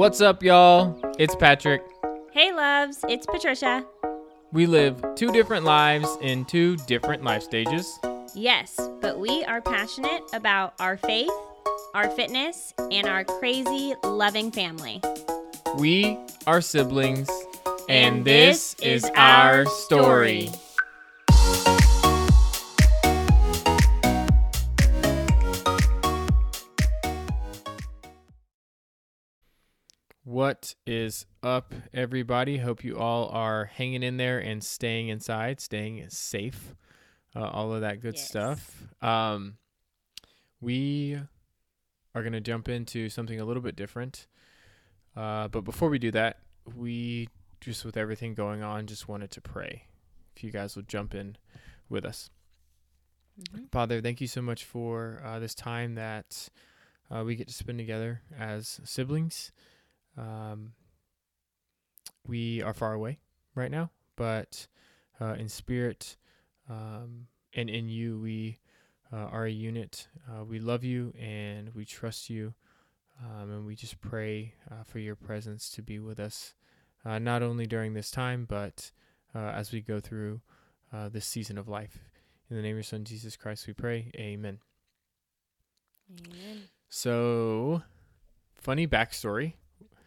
What's up, y'all? It's Patrick. Hey, loves, it's Patricia. We live two different lives in two different life stages. Yes, but we are passionate about our faith, our fitness, and our crazy, loving family. We are siblings, and, and this, this, is our story. story. What is up, everybody? Hope you all are hanging in there and staying inside, staying safe, uh, all of that good yes. stuff. Um, we are going to jump into something a little bit different. Uh, but before we do that, we just with everything going on, just wanted to pray. If you guys will jump in with us. Mm-hmm. Father, thank you so much for uh, this time that uh, we get to spend together as siblings. Um, we are far away right now, but uh, in spirit um, and in you, we uh, are a unit. Uh, we love you and we trust you. Um, and we just pray uh, for your presence to be with us, uh, not only during this time, but uh, as we go through this season of life. In the name of your Son, Jesus Christ, we pray. Amen. Amen. So, funny backstory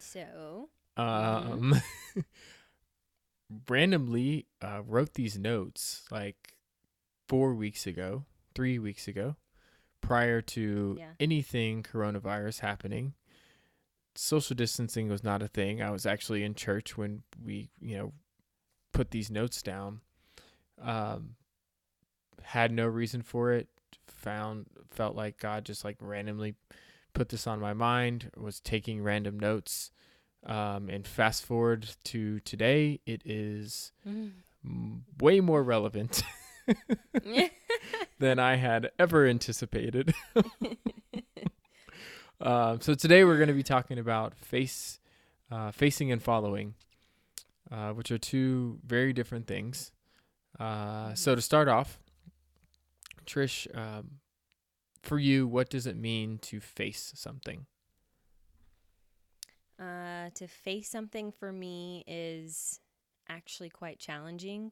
so, um, randomly uh, wrote these notes like four weeks ago, three weeks ago, prior to yeah. anything coronavirus happening. Social distancing was not a thing. I was actually in church when we, you know, put these notes down. Um, had no reason for it. Found felt like God just like randomly put this on my mind, was taking random notes. Um, and fast forward to today, it is mm. way more relevant than I had ever anticipated. uh, so today we're going to be talking about face, uh, facing and following, uh, which are two very different things. Uh, so to start off, Trish, um, for you, what does it mean to face something? Uh, to face something for me is actually quite challenging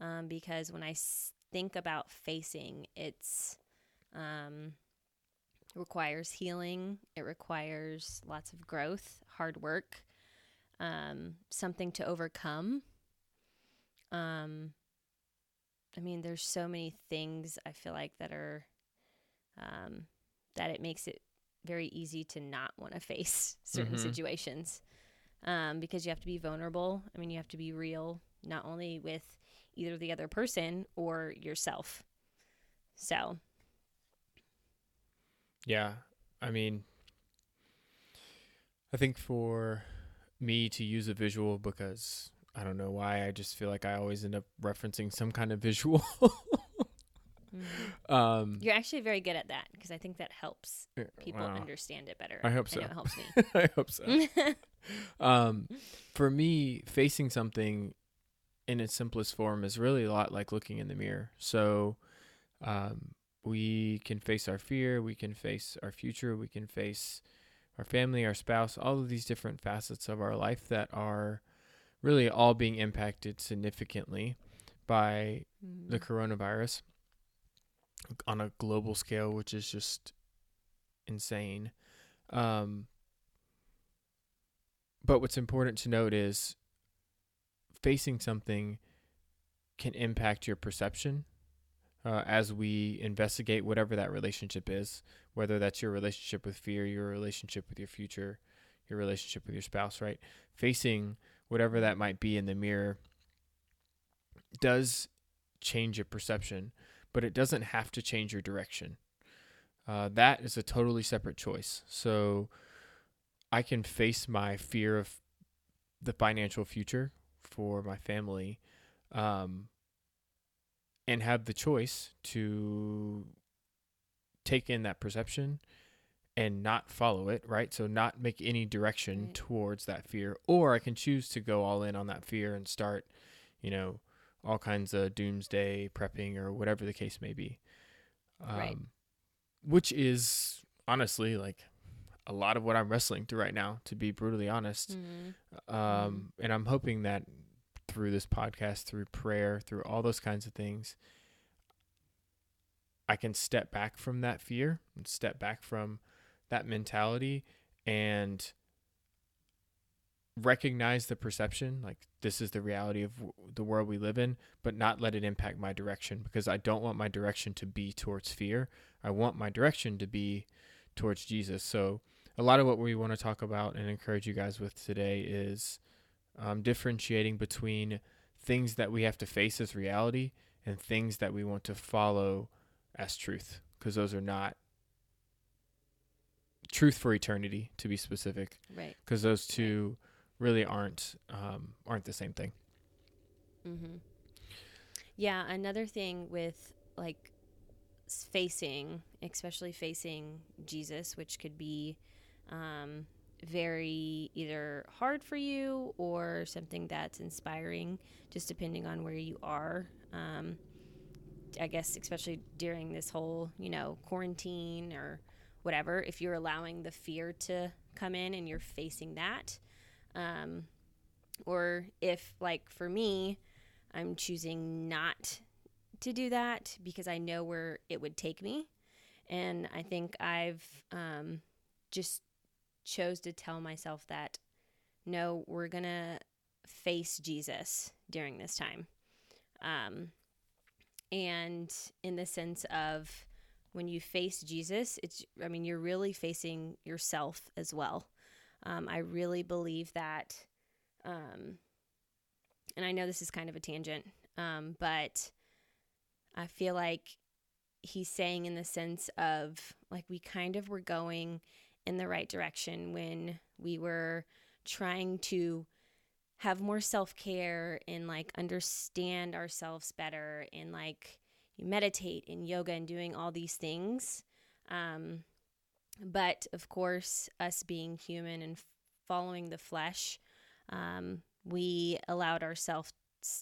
um, because when I s- think about facing, it's um, requires healing. It requires lots of growth, hard work, um, something to overcome. Um, I mean, there's so many things I feel like that are um, that it makes it very easy to not want to face certain mm-hmm. situations um, because you have to be vulnerable. I mean, you have to be real, not only with either the other person or yourself. So, yeah, I mean, I think for me to use a visual because I don't know why I just feel like I always end up referencing some kind of visual. Mm-hmm. Um, You're actually very good at that because I think that helps people wow. understand it better. I hope so. I it helps me. I hope so. um, for me, facing something in its simplest form is really a lot like looking in the mirror. So um, we can face our fear, we can face our future, we can face our family, our spouse, all of these different facets of our life that are really all being impacted significantly by mm. the coronavirus on a global scale, which is just insane. Um, but what's important to note is facing something can impact your perception uh, as we investigate whatever that relationship is, whether that's your relationship with fear, your relationship with your future, your relationship with your spouse, right? Facing whatever that might be in the mirror does change your perception but it doesn't have to change your direction. Uh, that is a totally separate choice. So I can face my fear of the financial future for my family um, and have the choice to take in that perception and not follow it, right? So not make any direction right. towards that fear. Or I can choose to go all in on that fear and start, you know, all kinds of doomsday prepping or whatever the case may be. Um, right. Which is honestly like, a lot of what I'm wrestling through right now, to be brutally honest. Mm-hmm. Um, and I'm hoping that through this podcast, through prayer, through all those kinds of things, I can step back from that fear and step back from that mentality and recognize the perception like this is the reality of w- the world we live in but not let it impact my direction because I don't want my direction to be towards fear. I want my direction to be towards Jesus. So a lot of what we want to talk about and encourage you guys with today is um, differentiating between things that we have to face as reality and things that we want to follow as truth because those are not truth for eternity to be specific. Right. because those two really aren't um, aren't the same thing Mm-hmm. Yeah, another thing with like facing, especially facing Jesus, which could be um, very either hard for you or something that's inspiring, just depending on where you are. Um, I guess, especially during this whole, you know, quarantine or whatever, if you're allowing the fear to come in and you're facing that. Um, or if, like, for me, I'm choosing not to do that because I know where it would take me. And I think I've um, just chose to tell myself that no, we're going to face Jesus during this time. Um, and in the sense of when you face Jesus, it's, I mean, you're really facing yourself as well. Um, I really believe that. Um, and I know this is kind of a tangent, um, but I feel like he's saying in the sense of like we kind of were going in the right direction when we were trying to have more self care and like understand ourselves better and like meditate in yoga and doing all these things. Um, but of course, us being human and following the flesh, um, we allowed ourselves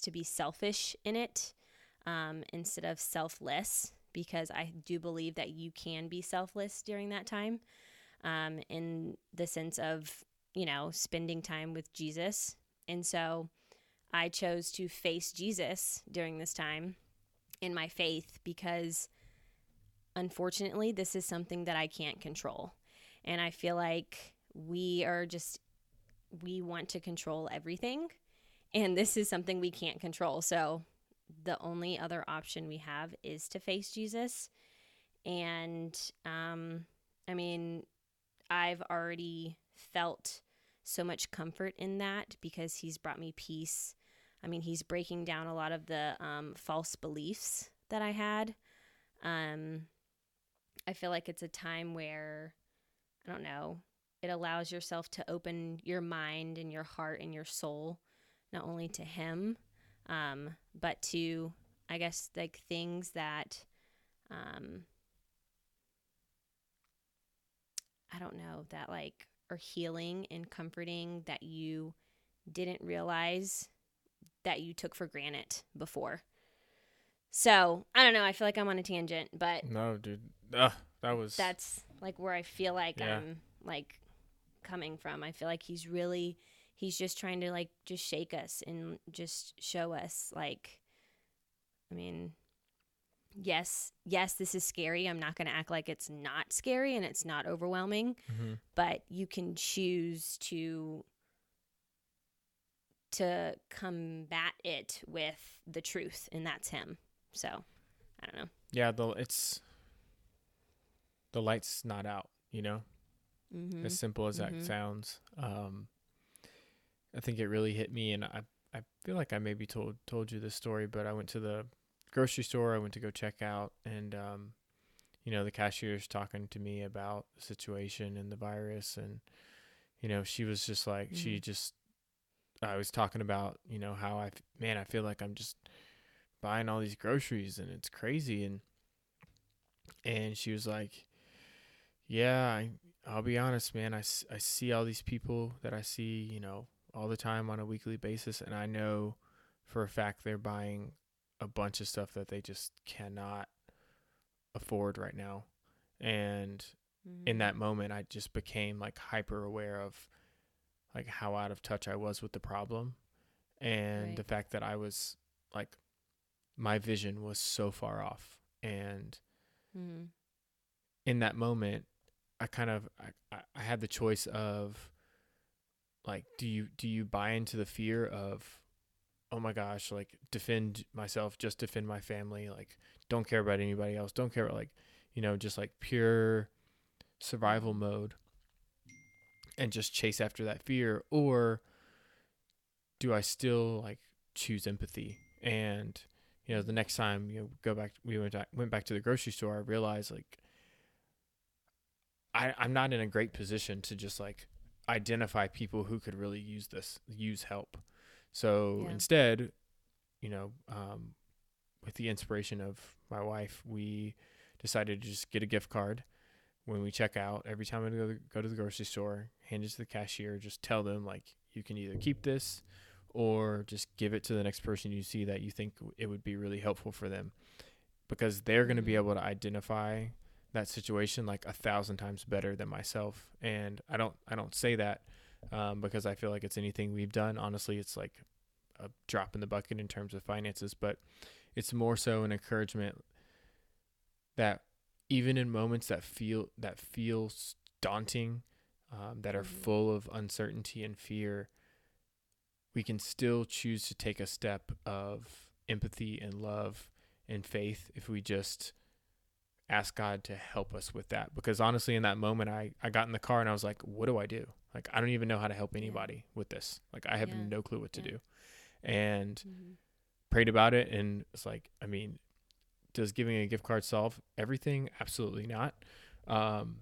to be selfish in it um, instead of selfless because I do believe that you can be selfless during that time um, in the sense of, you know, spending time with Jesus. And so I chose to face Jesus during this time in my faith because unfortunately, this is something that I can't control. And I feel like we are just we want to control everything and this is something we can't control. So the only other option we have is to face jesus. And um i mean i've already felt so much comfort in that because he's brought me peace. I mean he's breaking down a lot of the um, false beliefs that i had. Um i feel like it's a time where i don't know it allows yourself to open your mind and your heart and your soul not only to him um, but to i guess like things that um, i don't know that like are healing and comforting that you didn't realize that you took for granted before. So i don't know i feel like i'm on a tangent but no dude Ugh, that was that's like where i feel like Yeah. i'm like coming from i feel like he's really he's just trying to like just shake us and just show us like i mean yes yes this is scary i'm not going to act like it's not scary and it's not overwhelming Mhm. but you can choose to to combat it with the truth and that's him so i don't know yeah the it's the light's not out you know mm-hmm. as simple as Mhm. that sounds um i think it really hit me and i i feel like i maybe told told you this story but i went to the grocery store i went to go check out and um you know the cashier's talking to me about the situation and the virus and you know she was just like she just i was talking about you know how I man i feel like i'm just buying all these groceries and it's crazy and and she was like yeah I, i'll be honest man I, I see all these people that i see you know all the time on a weekly basis and i know for a fact they're buying a bunch of stuff that they just cannot afford right now and Mm-hmm. in that moment I just became like hyper aware of like how out of touch I was with the problem and Right. the fact that I was like my vision was so far off and Mm-hmm. in that moment I kind of I, I- had the choice of like do you do you buy into the fear of oh my gosh like defend myself just defend my family like don't care about anybody else don't care about like you know just like pure survival mode and just chase after that fear? Or do I still like choose empathy? And you know the next time you know go back we went went back to the grocery store I realized like I I'm not in a great position to just like identify people who could really use this use help so Yeah. instead you know um with the inspiration of my wife we decided to just get a gift card when we check out every time I go to, go to the grocery store hand it to the cashier just tell them like you can either keep this or just give it to the next person you see that you think it would be really helpful for them because they're going to be Mhm. able to identify that situation like a thousand times better than myself and i don't i don't say that um, because i feel like it's anything we've done honestly it's like a drop in the bucket in terms of finances but it's more so an encouragement that even in moments that feel that feels daunting um, that are Mhm. full of uncertainty and fear we can still choose to take a step of empathy and love and faith if we just ask God to help us with that. Because honestly, in that moment, I, I got in the car and I was like, what do I do? Like, I don't even know how to help anybody with this. Like, I have Yeah. no clue what to Yeah. do. And Mm-hmm. prayed about it. And it's like, I mean, does giving a gift card solve everything? Absolutely not. Um,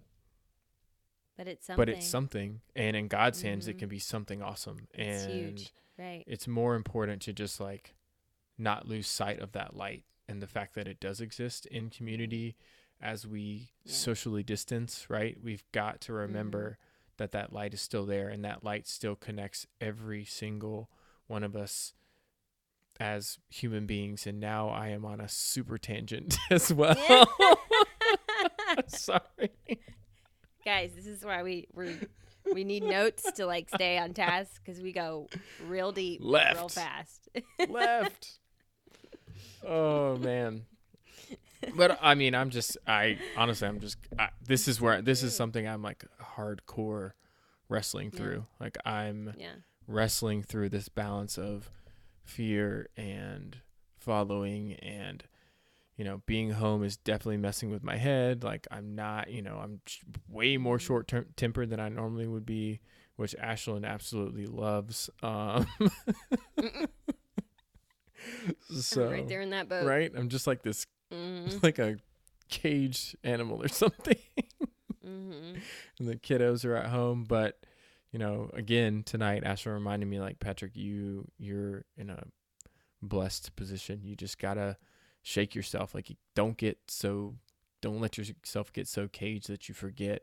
But it's something. but it's something. And in God's hands, it Mhm. can be something awesome. It's and huge. Right. it's more important to just like not lose sight of that light and the fact that it does exist in community as we Yeah. socially distance right we've got to mm-hmm. remember that that light is still there and that light still connects every single one of us as human beings and now i am on a super tangent as well sorry Guys, this is why we we we need notes to like stay on task because we go real deep, Left. real fast. left. Oh man. But I mean, I'm just I honestly I'm just I, this is where this is something I'm like hardcore wrestling Yeah. through. Like I'm yeah. wrestling through this balance of fear and following and you know being home is definitely messing with my head like i'm not you know i'm way more Mhm. short term tempered than i normally would be which ashlyn absolutely loves um so right there in that boat. right i'm just like this Mm-hmm. like a caged animal or something Mm-hmm. and the kiddos are at home but you know again tonight ashley reminded me like patrick you you're in a blessed position you just gotta shake yourself like you don't get so don't let yourself get so caged that you forget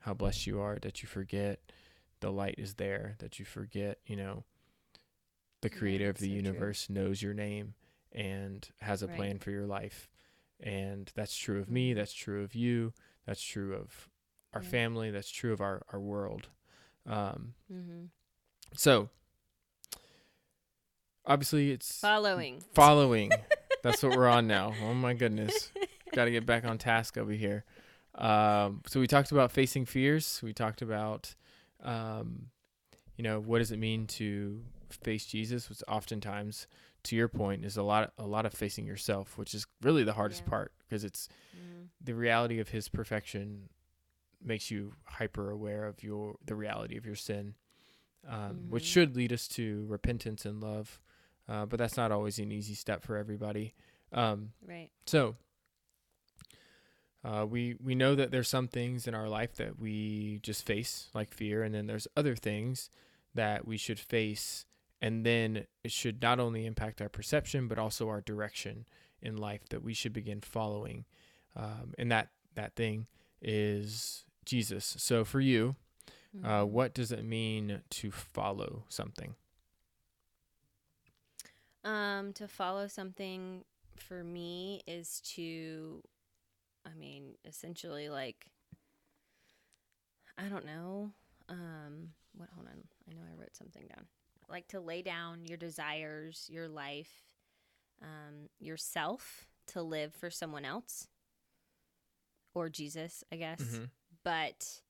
how blessed you are that you forget the light is there that you forget you know the Yeah, creator of the so true. universe knows your name and has a Right. plan for your life and that's true of me Mhm. that's true of you that's true of our Yeah. family that's true of our, our world um, Mm-hmm. so obviously it's Following. following that's what we're on now oh my goodness got to get back on task over here um, so we talked about facing fears we talked about um, you know what does it mean to face jesus which oftentimes to your point is a lot a lot of facing yourself which is really the hardest Yeah. part because it's Mhm. the reality of his perfection makes you hyper aware of your the reality of your sin um, which Mhm. should lead us to repentance and love uh, but that's not always an easy step for everybody um, Right. so uh, we we know that there's some things in our life that we just face like fear and then there's other things that we should face and then it should not only impact our perception but also our direction in life that we should begin following um, and that that thing is jesus so for you uh, Mhm. what does it mean to follow something Um, to follow something for me is to, I mean, essentially like I don't know. Um, what? Hold on. I know I wrote something down. Like to lay down your desires, your life, um, yourself to live for someone else or Jesus, I guess. Mm-hmm. But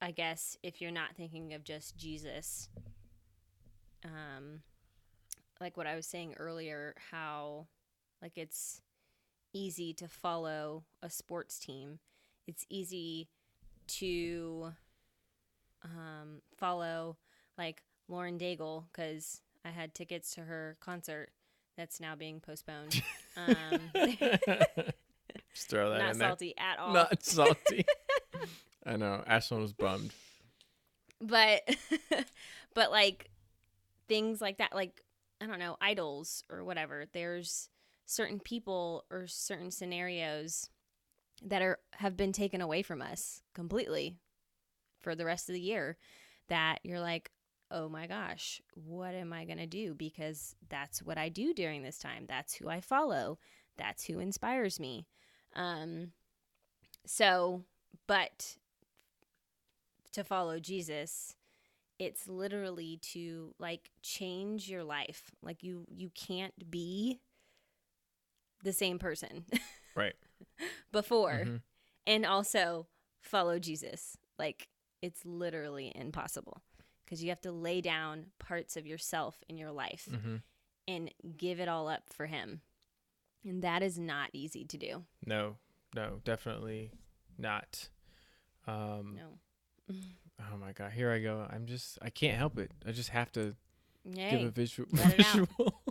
I guess if you're not thinking of just Jesus, um, like what I was saying earlier, how like it's easy to follow a sports team. It's easy to um, follow like Lauren Daigle because I had tickets to her concert that's now being postponed. Um, Just throw that not in there. salty at all. Not salty. I know. Ashlyn was bummed. but but like things like that like i don't know idols or whatever there's certain people or certain scenarios that are have been taken away from us completely for the rest of the year that you're like oh my gosh what am i going to do because that's what i do during this time that's who i follow that's who inspires me um so but to follow Jesus, it's literally to like change your life. Like you you can't be the same person Right. before Mhm. and also follow Jesus. Like it's literally impossible because you have to lay down parts of yourself in your life Mhm. and give it all up for him. And that is not easy to do. No, no, definitely not. Um, No. Oh my god, here I go. I'm just, I can't help it. I just have to give a visual. let it out. visual.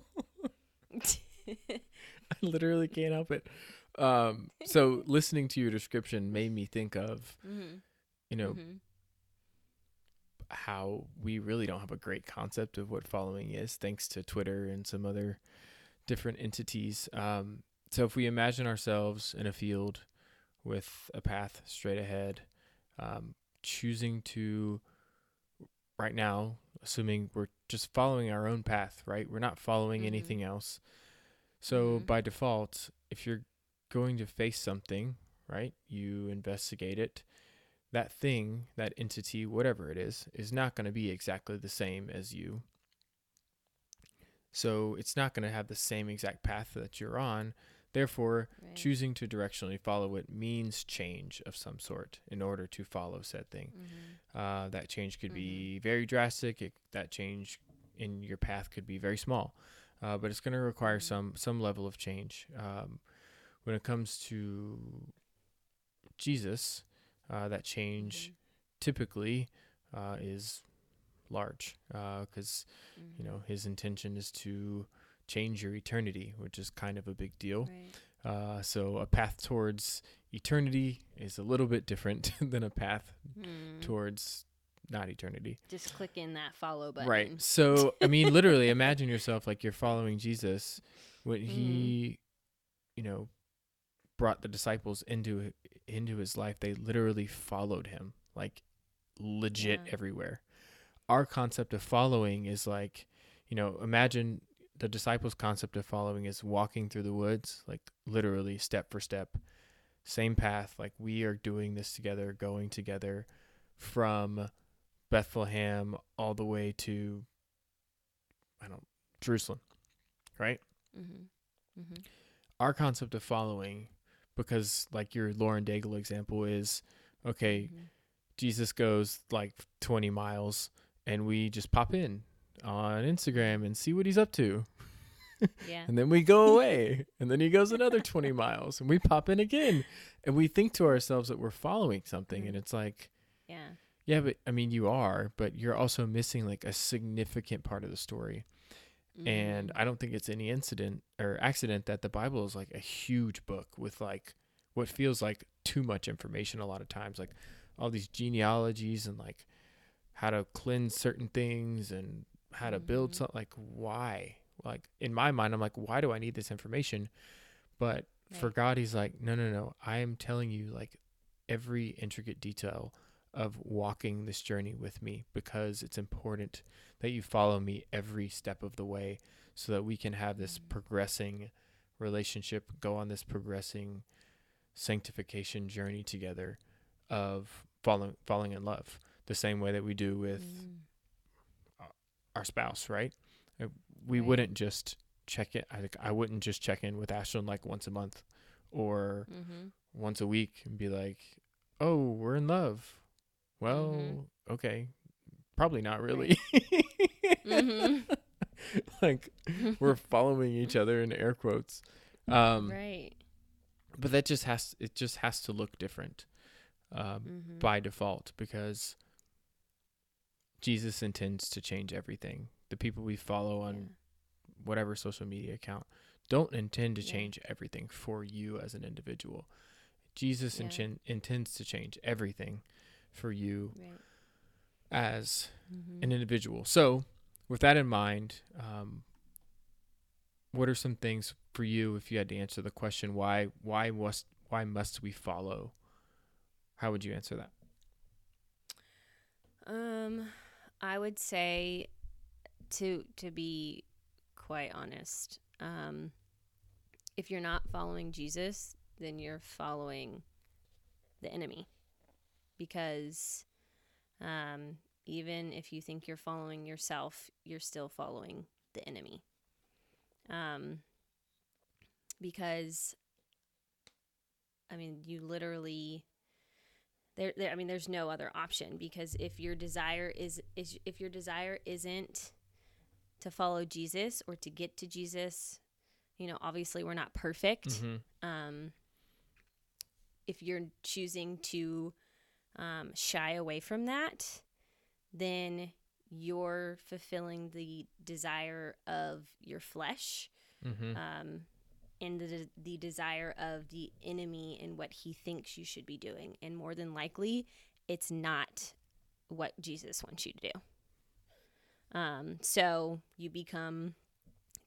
I literally can't help it. Um, so listening to your description made me think of, mm-hmm. you know, Mhm. How we really don't have a great concept of what following is, thanks to Twitter and some other different entities. Um, so if we imagine ourselves in a field with a path straight ahead, um, choosing to right now, assuming we're just following our own path, right? We're not following Mhm. anything else. So Mhm. by default, if you're going to face something, right, you investigate it. That thing, that entity, whatever it is, is not going to be exactly the same as you. So it's not going to have the same exact path that you're on. Therefore, Right. choosing to directionally follow it means change of some sort in order to follow said thing. Mhm. Uh, that change could be very drastic. It, that change in your path could be very small, uh, but it's going to require Mhm. some some level of change. Um, when it comes to Jesus, uh, that change Mhm. typically uh, is large because you know his intention is to change your eternity, which is kind of a big deal. Right. Uh, so a path towards eternity is a little bit different than a path Hmm. towards not eternity. Just click in that follow button. Right. So, I mean, literally imagine yourself like you're following Jesus when he, you know, brought the disciples into into his life. They literally followed him like legit Yeah. everywhere. Our concept of following is like, you know, imagine the disciples' concept of following is walking through the woods, like literally step for step, same path. Like we are doing this together, going together from Bethlehem all the way to I don't Jerusalem, right? Mm-hmm. Mm-hmm. Our concept of following, because like your Lauren Daigle example is, okay, Mm-hmm. Jesus goes like 20 miles, and we just pop in on Instagram and see what he's up to, Yeah. and then we go away, and then he goes another 20 miles, and we pop in again, and we think to ourselves that we're following something, and Mhm. it's like. Yeah. Yeah, but I mean, you are, but you're also missing like a significant part of the story. And Mhm. I don't think it's any incident or accident that the Bible is like a huge book with like what feels like too much information a lot of times, like all these genealogies and like how to cleanse certain things and how to build Mhm. something. Like, why? Like, in my mind, I'm like, why do I need this information? But for God, He's like, no, no, no. I am telling you like every intricate detail of walking this journey with me because it's important that you follow me every step of the way so that we can have this Mhm. progressing relationship, go on this progressing sanctification journey together of falling falling in love the same way that we do with Mm. our spouse, right? Uh, We Right. wouldn't just check it. I think I wouldn't just check in with Ashlyn like once a month or Mm-hmm. once a week and be like, "Oh, we're in love." Well, Mhm. okay, probably not really. Mhm. like we're following each other in air quotes. Um, right. but that just has it just has to look different um, Mm-hmm. by default because Jesus intends to change everything. The people we follow on whatever social media account don't intend to Yeah. change everything for you as an individual. Jesus Yeah. inten- intends to change everything for you Right. as Mm-hmm. an individual. So, with that in mind, um, what are some things for you if you had to answer the question why why must why must we follow? How would you answer that? Um, I would say to to be quite honest, um, if you're not following Jesus, then you're following the enemy, because um, even if you think you're following yourself, you're still following the enemy. Um, because I mean, you literally there, there I mean there's no other option because if your desire is is if your desire isn't to follow Jesus or to get to Jesus, you know, obviously we're not perfect. Mm-hmm. Um if you're choosing to um, shy away from that, then you're fulfilling the desire of your flesh Mm-hmm. um, and the, the desire of the enemy and what he thinks you should be doing. And more than likely, it's not what Jesus wants you to do. Um, so you become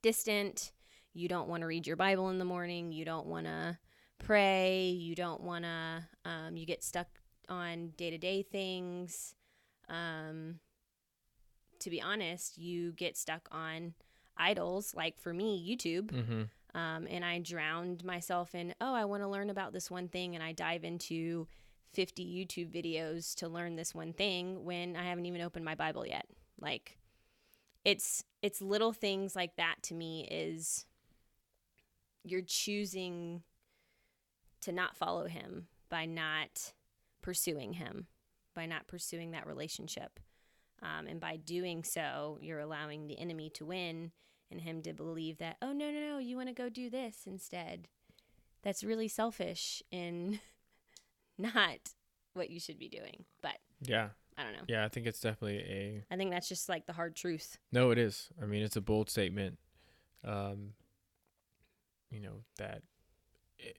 distant. You don't want to read your Bible in the morning. You don't want to pray. You don't want to, um, you get stuck on day to day things. Um, to be honest, you get stuck on idols like for me youtube Mm-hmm. um, and i drowned myself in oh i want to learn about this one thing and i dive into 50 youtube videos to learn this one thing when i haven't even opened my bible yet like it's it's little things like that to me is you're choosing to not follow him by not pursuing him by not pursuing that relationship um, and by doing so you're allowing the enemy to win and him to believe that oh no no no you want to go do this instead that's really selfish and not what you should be doing but Yeah, i don't know yeah. I think it's definitely a i think that's just like the hard truth no. It is. I mean, it's a bold statement. Um, you know that it,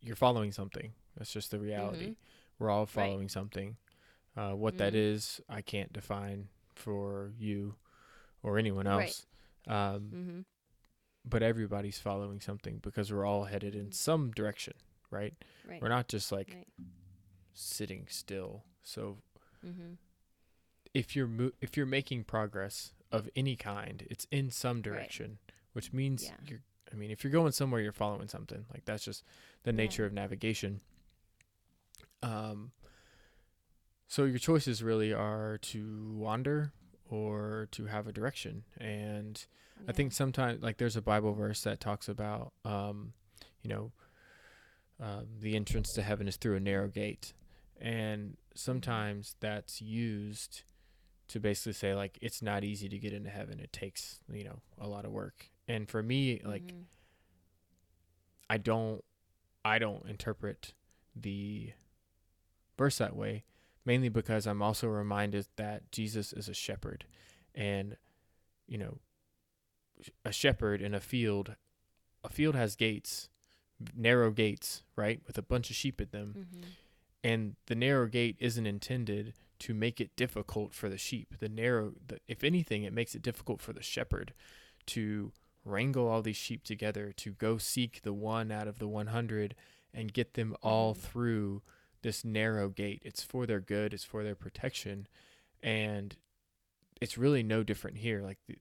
you're following something. That's just the reality. Mhm. We're all following something. Uh, what that Mhm. is, I can't define for you or anyone Right. else. Um, mm-hmm. but everybody's following something because we're all headed in Mhm. some direction, right? right We're not just like Right. sitting still. So mm-hmm. if you're mo- if you're making progress of any kind, it's in some direction, which means Yeah. you're. I mean, if you're going somewhere, you're following something. Like that's just the nature of navigation. Um. So your choices really are to wander or to have a direction, and I think sometimes like there's a Bible verse that talks about um, you know, um, the entrance to heaven is through a narrow gate, and sometimes that's used to basically say like it's not easy to get into heaven. It takes you know a lot of work, and for me like Mhm. I don't I don't interpret the verse that way mainly because I'm also reminded that Jesus is a shepherd and you know a shepherd in a field a field has gates narrow gates right with a bunch of sheep at them Mhm. and the narrow gate isn't intended to make it difficult for the sheep the narrow the, if anything it makes it difficult for the shepherd to wrangle all these sheep together to go seek the one out of the 100 and get them all Mhm. through this narrow gate it's for their good it's for their protection and it's really no different here like the,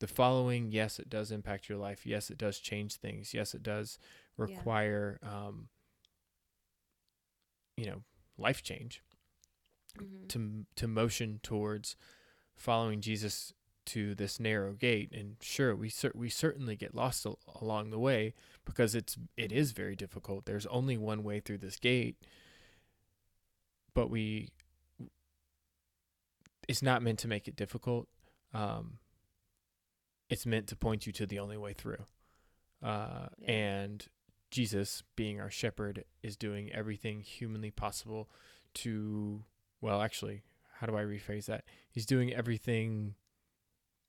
the following yes it does impact your life yes it does change things yes it does Yeah. require um you know life change Mm-hmm. to to motion towards following Jesus to this narrow gate. And sure, we cer- we certainly get lost al- along the way because it's it is very difficult. There's only one way through this gate, but we it's not meant to make it difficult. Um, it's meant to point you to the only way through. Uh, Yeah. And Jesus, being our shepherd, is doing everything humanly possible to, well, actually, how do I rephrase that? He's doing everything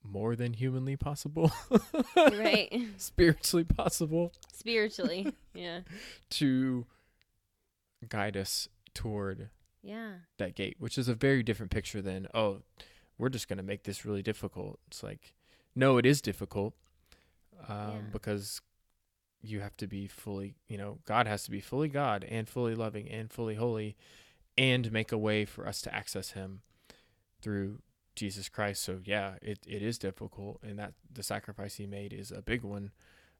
more than humanly possible, right. spiritually possible Spiritually. Yeah. to guide us toward Yeah. that gate, which is a very different picture than, oh, we're just going to make this really difficult. It's like, no, it is difficult um, Yeah. because you have to be fully, you know, God has to be fully God and fully loving and fully holy and make a way for us to access Him through Jesus Christ. So, yeah, it, it is difficult. And that the sacrifice He made is a big one,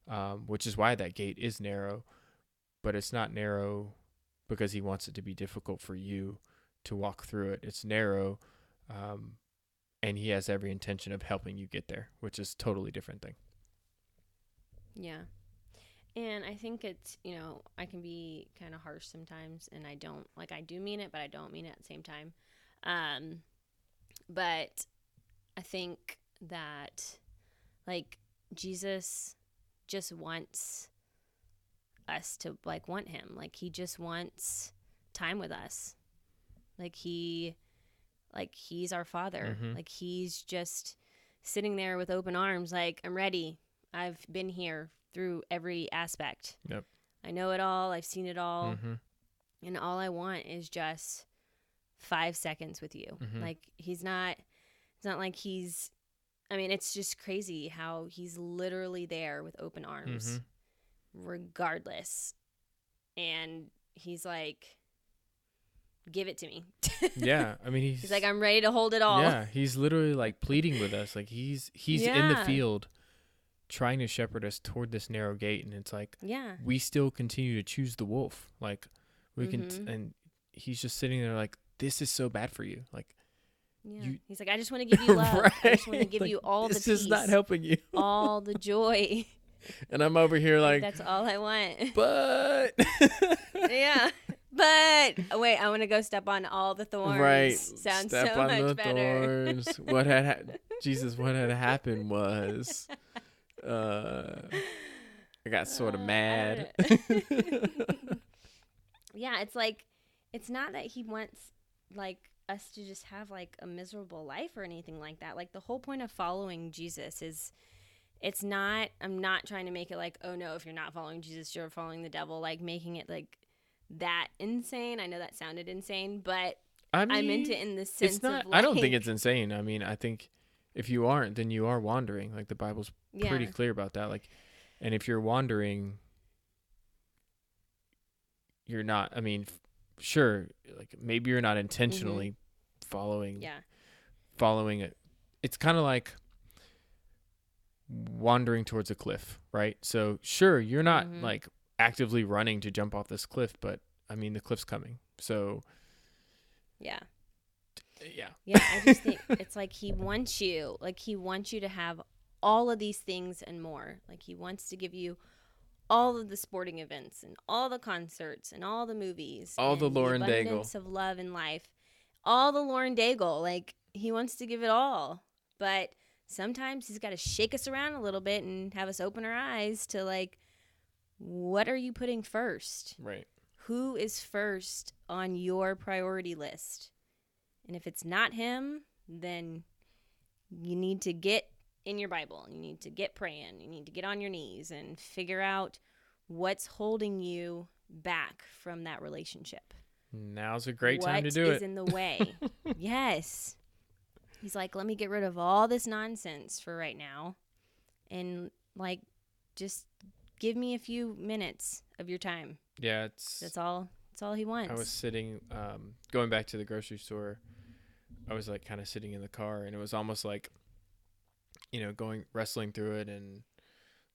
um, which is why that gate is narrow, but it's not narrow because He wants it to be difficult for you to walk through it. It's narrow, um, and he has every intention of helping you get there, which is totally different thing. Yeah. And I think it's, you know, I can be kind of harsh sometimes and I don't like I do mean it, but I don't mean it at the same time. Um but I think that like Jesus just wants us to like want him. Like he just wants time with us. Like he like he's our father. Mhm. Like he's just sitting there with open arms like I'm ready. I've been here through every aspect. Yep. I know it all. I've seen it all. Mm-hmm. And all I want is just 5 seconds with you. Mhm. Like he's not it's not like he's I mean, it's just crazy how he's literally there with open arms Mhm. regardless. And he's like give it to me. Yeah, I mean he's, He's like I'm ready to hold it all. Yeah, he's literally like pleading with us. Like he's he's in the field trying to shepherd us toward this narrow gate and it's like Yeah. we still continue to choose the wolf. Like we can Mhm. and he's just sitting there like this is so bad for you. Like Yeah. You- He's like I just want to give you love. Right? I just want to give Like, you all the this peace. is not helping you. all the joy. and I'm over here like That's all I want. but yeah. But wait, I want to go step on all the thorns. Right. Sounds Step so on much the better. thorns. what had ha- Jesus? What had happened was, uh, I got sort of Uh, mad. yeah, it's like it's not that he wants like us to just have like a miserable life or anything like that. Like the whole point of following Jesus is it's not I'm not trying to make it like, oh no, if you're not following Jesus, you're following the devil, like making it like that insane. I know that sounded insane, but I mean, I, meant it in the sense it's not. of I don't think it's insane. I mean, I think if you aren't, then you are wandering. Like the Bible's yeah. pretty clear about that. Like, and if you're wandering, you're not. I mean, sure, like maybe you're not intentionally following Mm-hmm. Yeah. following it. It's kind of like wandering towards a cliff, right? So sure, you're not Mhm. like actively running to jump off this cliff, but I mean the cliff's coming. So Yeah. yeah, Yeah, I just think it's like he wants you, like he wants you to have all of these things and more. Like he wants to give you all of the sporting events and all the concerts and all the movies, All the and Lauren Daigle. abundance of love in life, all the Lauren Daigle. Like he wants to give it all, but sometimes he's got to shake us around a little bit and have us open our eyes to like, what are you putting first? right. who is first on your priority list. And if it's not him, then you need to get in your Bible. You need to get praying. You need to get on your knees and figure out what's holding you back from that relationship. Now's a great time to do is it. in the way? yes. He's like, let me get rid of all this nonsense for right now. And like, just give me a few minutes of your time. yeah, it's That's all. That's all he wants. I was sitting, um, going back to the grocery store. I was like kind of sitting in the car, and it was almost like, you know, going wrestling through it, and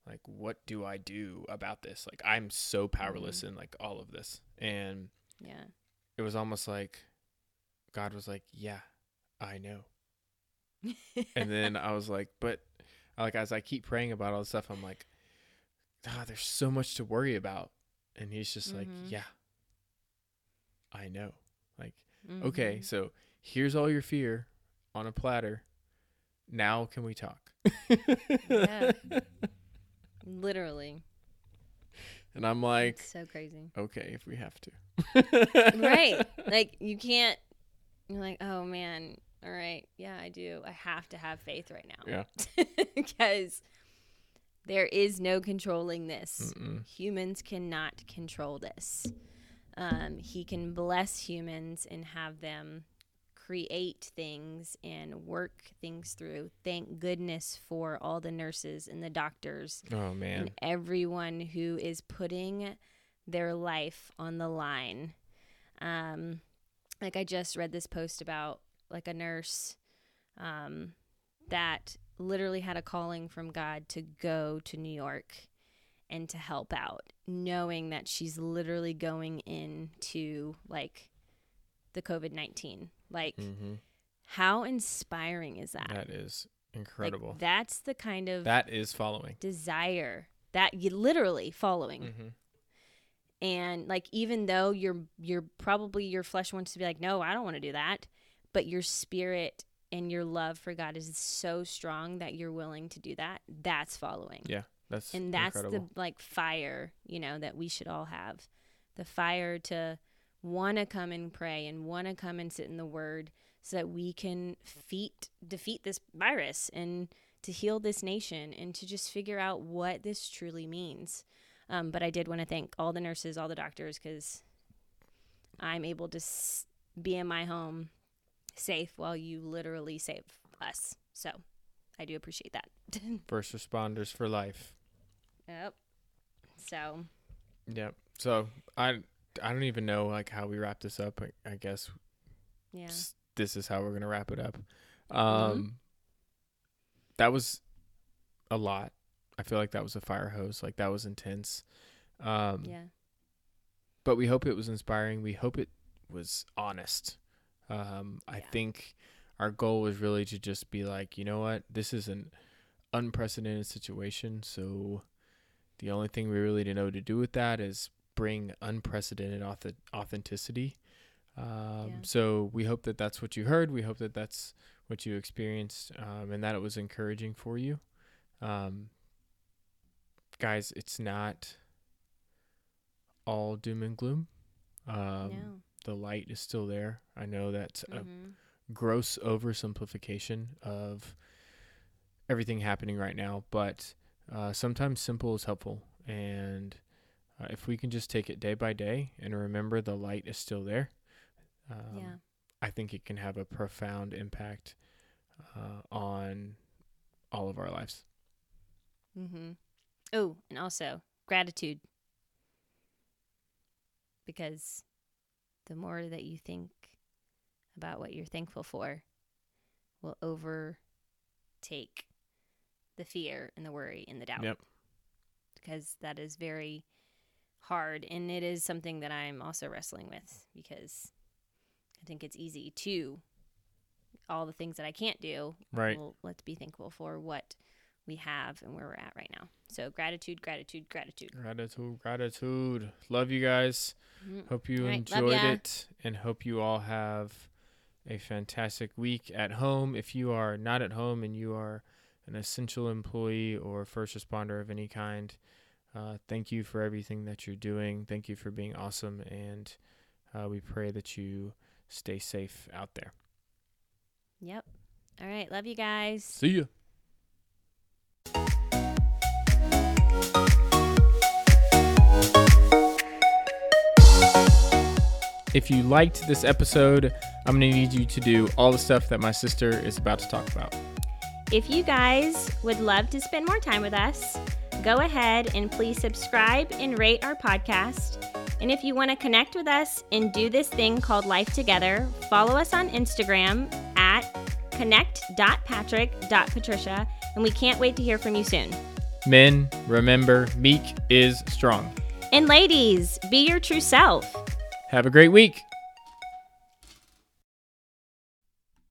like, what do I do about this? Like, I'm so powerless in like all of this, and yeah. it was almost like, God was like, "Yeah, I know." and then I was like, "But like as I keep praying about all this stuff, I'm like, ah, there's so much to worry about." And he's just like, Mhm. "Yeah, I know." Like, okay, Mhm. so here's all your fear on a platter. Now can we talk? Yeah. Literally. And I'm like, It's so crazy. okay, if we have to. right. Like you can't you're like, "Oh man, all right. Yeah, I do. I have to have faith right now." Yeah. because there is no controlling this. Mm-mm. Humans cannot control this. Um, he can bless humans and have them create things and work things through. Thank goodness for all the nurses and the doctors Oh man. and everyone who is putting their life on the line. Um, like I just read this post about like a nurse um, that literally had a calling from God to go to New York and to help out, knowing that she's literally going into like the COVID 19. Like, hmm how inspiring is that? That is Like, incredible. that's the kind of that is following. desire that you literally following hmm and like even though you're you're probably your flesh wants to be like no i don't want to do that but your spirit and your love for god is so strong that you're willing to do that that's following Yeah, that's and that's incredible. the like fire you know that we should all have the fire to want to come and pray and want to come and sit in the word so that we can feat, defeat this virus and to heal this nation and to just figure out what this truly means um, but i did want to thank all the nurses all the doctors because i'm able to s- be in my home safe while you literally save us so i do appreciate that First responders for life. yep so Yep. So I I don't even know like how we wrap this up. I, I guess yeah this is how we're gonna wrap it up. Mm-hmm. Um, that was a lot. I feel like that was a fire hose. Like that was intense. Um, yeah but we hope it was inspiring. We hope it was honest. Um, I Yeah. think our goal was really to just be like, you know what, this is an unprecedented situation. So the only thing we really know to do with that is bring unprecedented auth- authenticity. Um, Yeah. So we hope that that's what you heard. We hope that that's what you experienced, um, and that it was encouraging for you. Um, guys, it's not all doom and gloom. Um, no The light is still there. I know that's a Mhm. gross oversimplification of everything happening right now, but uh, sometimes simple is helpful. And uh, if we can just take it day by day and remember the light is still there, um, yeah I think it can have a profound impact uh, on all of our lives. Mm-hmm. Oh, and also gratitude. Because the more that you think about what you're thankful for will overtake the fear and the worry and the doubt. Yep. Because that is very hard. And it is something that I'm also wrestling with because I think it's easy to all the things that I can't do Right. well, let's be thankful for what we have and where we're at right now. So gratitude, gratitude, gratitude. Gratitude, gratitude. Love you guys. Mhm. Hope you right, enjoyed it and hope you all have a fantastic week at home. If you are not at home and you are an essential employee or first responder of any kind, uh, thank you for everything that you're doing. Thank you for being awesome. And uh, we pray that you stay safe out there. Yep. All right. Love you guys. See ya. If you liked this episode, I'm going to need you to do all the stuff that my sister is about to talk about. If you guys would love to spend more time with us, go ahead and please subscribe and rate our podcast. And if you want to connect with us and do this thing called Life Together, follow us on Instagram at connect.patrick.patricia. And we can't wait to hear from you soon. Men, remember, meek is strong. And ladies, be your true self. Have a great week.